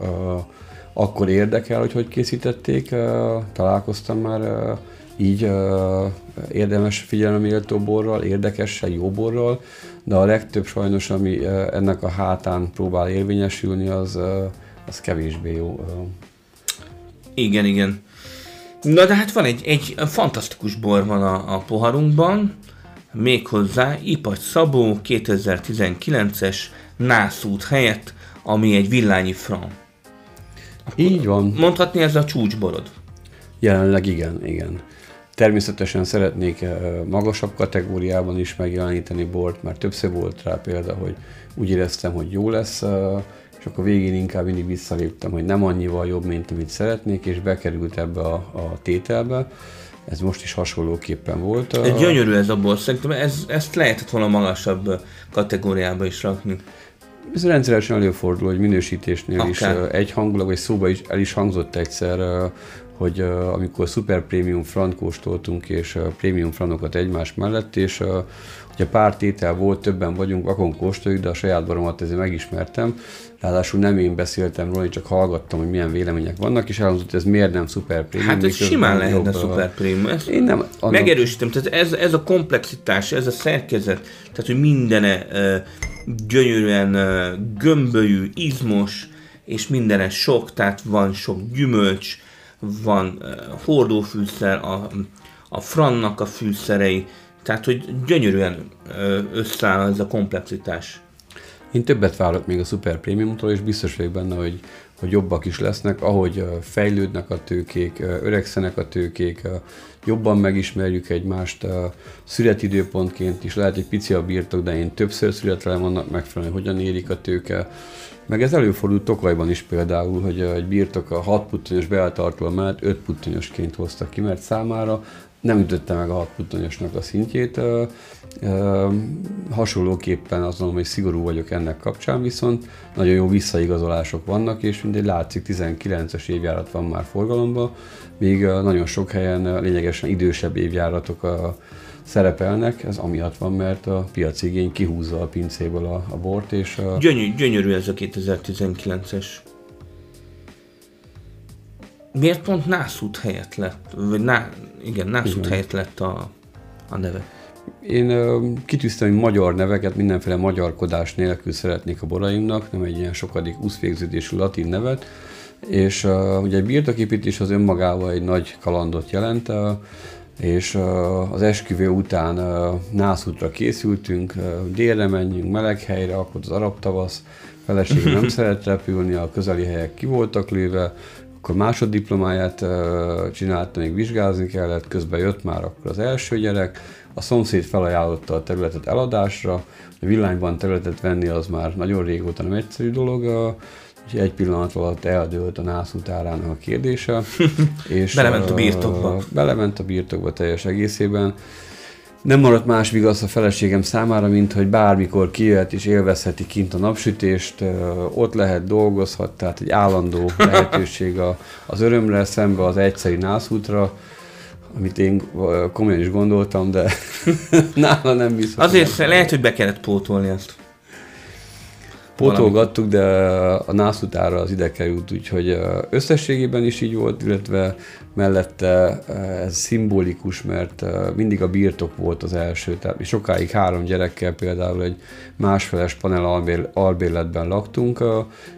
akkor érdekel, hogy hogy készítették. Találkoztam már így érdemes figyeleméltó borral, érdekessel, jó borral, de a legtöbb sajnos, ami ennek a hátán próbál érvényesülni, az az kevésbé jó. Igen, igen. Na de hát van egy, egy fantasztikus bor van a, a poharunkban, méghozzá Ipacs Szabó 2019-es nászút helyett, ami egy villányi fran. Így van. Mondhatni ez a csúcsborod? Jelenleg igen, igen. Természetesen szeretnék magasabb kategóriában is megjeleníteni bort, mert többször volt rá példa, hogy úgy éreztem, hogy jó lesz és akkor végén inkább mindig visszaléptem, hogy nem annyival jobb, mint amit szeretnék, és bekerült ebbe a, a tételbe. Ez most is hasonlóképpen volt. Ez gyönyörű ez a bor, szerintem ez, ezt lehetett volna magasabb kategóriába is rakni. Ez rendszeresen előfordul, hogy minősítésnél Akár. is egy hangulag, vagy szóba is el is hangzott egyszer, hogy amikor szuper prémium frant kóstoltunk, és prémium franokat egymás mellett, és hogyha pár tétel volt, többen vagyunk, akkor kóstoljuk, de a saját baromat ezért megismertem. Ráadásul nem én beszéltem róla, csak hallgattam, hogy milyen vélemények vannak, és elhangzott, hogy ez miért nem szuper prémium. Hát ez simán lehetne szuper prémium. Én nem, annak... Megerősítem, tehát ez, ez a komplexitás, ez a szerkezet, tehát hogy mindene uh, gyönyörűen uh, gömbölyű, izmos, és mindene sok, tehát van sok gyümölcs, van uh, hordófűszer, a, a frannak a fűszerei, tehát hogy gyönyörűen uh, összeáll ez a komplexitás. Én többet várok még a Super Premium-tól, és biztos vagyok benne, hogy hogy jobbak is lesznek, ahogy fejlődnek a tőkék, öregszenek a tőkék, jobban megismerjük egymást, születidőpontként is. Lehet egy pici a birtok, de én többször születelem annak megfelelően, hogyan érik a tőke, meg ez előfordult Tokajban is például, hogy egy birtok a 6 puttonyos beeltartó mellett 5 puttonyosként hoztak ki, mert számára nem ütötte meg a 6 puttonyosnak a szintjét. Hasonlóképpen azon, hogy szigorú vagyok ennek kapcsán, viszont nagyon jó visszaigazolások vannak, és mindegy látszik 19-es évjárat van már forgalomban, míg nagyon sok helyen lényegesen idősebb évjáratok a, szerepelnek, ez amiatt van, mert a piaci igény kihúzza a pincéből a, a bort, és a... Gyönyörű, gyönyörű ez a 2019-es. Miért pont Nászút helyett lett, vagy ná, igen, Nászút igen. helyett lett a, a neve? Én uh, kitűztem magyar neveket, mindenféle magyarkodás nélkül szeretnék a boraimnak, nem egy ilyen sokadik úszvégződésű latin nevet, és uh, ugye egy birtoképítés az önmagával egy nagy kalandot jelent, uh, és az esküvő után nászútra készültünk, délre menjünk, meleg helyre, akkor az arab tavasz, feleségem nem szeret repülni, a közeli helyek ki voltak lőve, akkor másoddiplomáját uh, csinálta, még vizsgázni kellett, közben jött már akkor az első gyerek, a szomszéd felajánlotta a területet eladásra, a villányban területet venni az már nagyon régóta nem egyszerű dolog, és egy pillanat alatt eldőlt a nász utárának a kérdése. és belement a birtokba. Belement a birtokba teljes egészében. Nem maradt más vigasz a feleségem számára, mint hogy bármikor kijöhet és élvezheti kint a napsütést, ott lehet, dolgozhat, tehát egy állandó lehetőség az örömre szembe az egyszeri nászútra, amit én komolyan is gondoltam, de nála nem biztos. Azért lehet, hogy be kellett pótolni ezt. Pótolgattuk, de a nász utára az ide került, úgyhogy összességében is így volt, illetve mellette ez szimbolikus, mert mindig a birtok volt az első, tehát mi sokáig három gyerekkel például egy másfeles panel albérletben laktunk,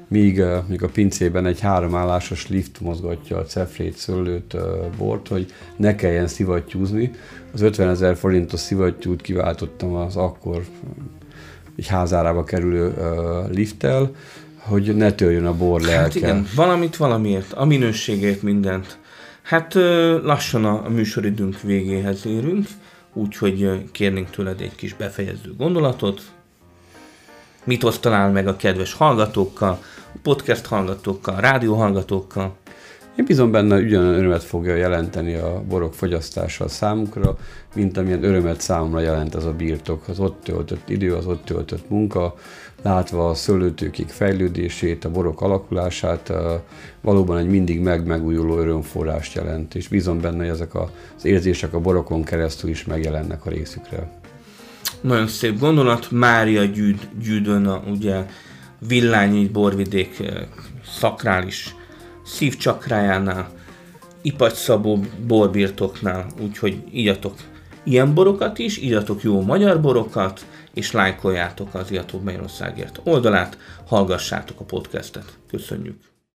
míg, míg a pincében egy háromállásos lift mozgatja a cefrét, szőlőt, bort, hogy ne kelljen szivattyúzni. Az 50 ezer forintos szivattyút kiváltottam az akkor egy házárába kerülő uh, lifttel, hogy ne törjön a bor lelke. Hát igen, valamit valamiért, a minőségért mindent. Hát lassan a műsoridőnk végéhez érünk, úgyhogy kérnénk tőled egy kis befejező gondolatot. Mit osztanál meg a kedves hallgatókkal, podcast hallgatókkal, rádió hallgatókkal? Én bízom benne, ugyanolyan örömet fogja jelenteni a borok fogyasztása a számukra, mint amilyen örömet számomra jelent ez a birtok, az ott töltött idő, az ott töltött munka, látva a szőlőtőkig fejlődését, a borok alakulását, valóban egy mindig megmegújuló örömforrást jelent, és bízom benne, hogy ezek az érzések a borokon keresztül is megjelennek a részükre. Nagyon szép gondolat, Mária gyűd, gyűdön, a, ugye Villányi borvidék szakrális szívcsakrájánál, Szabó borbirtoknál, úgyhogy ígyatok ilyen borokat is, írjatok jó magyar borokat, és lájkoljátok az Iató Magyarországért oldalát, hallgassátok a podcastet. Köszönjük!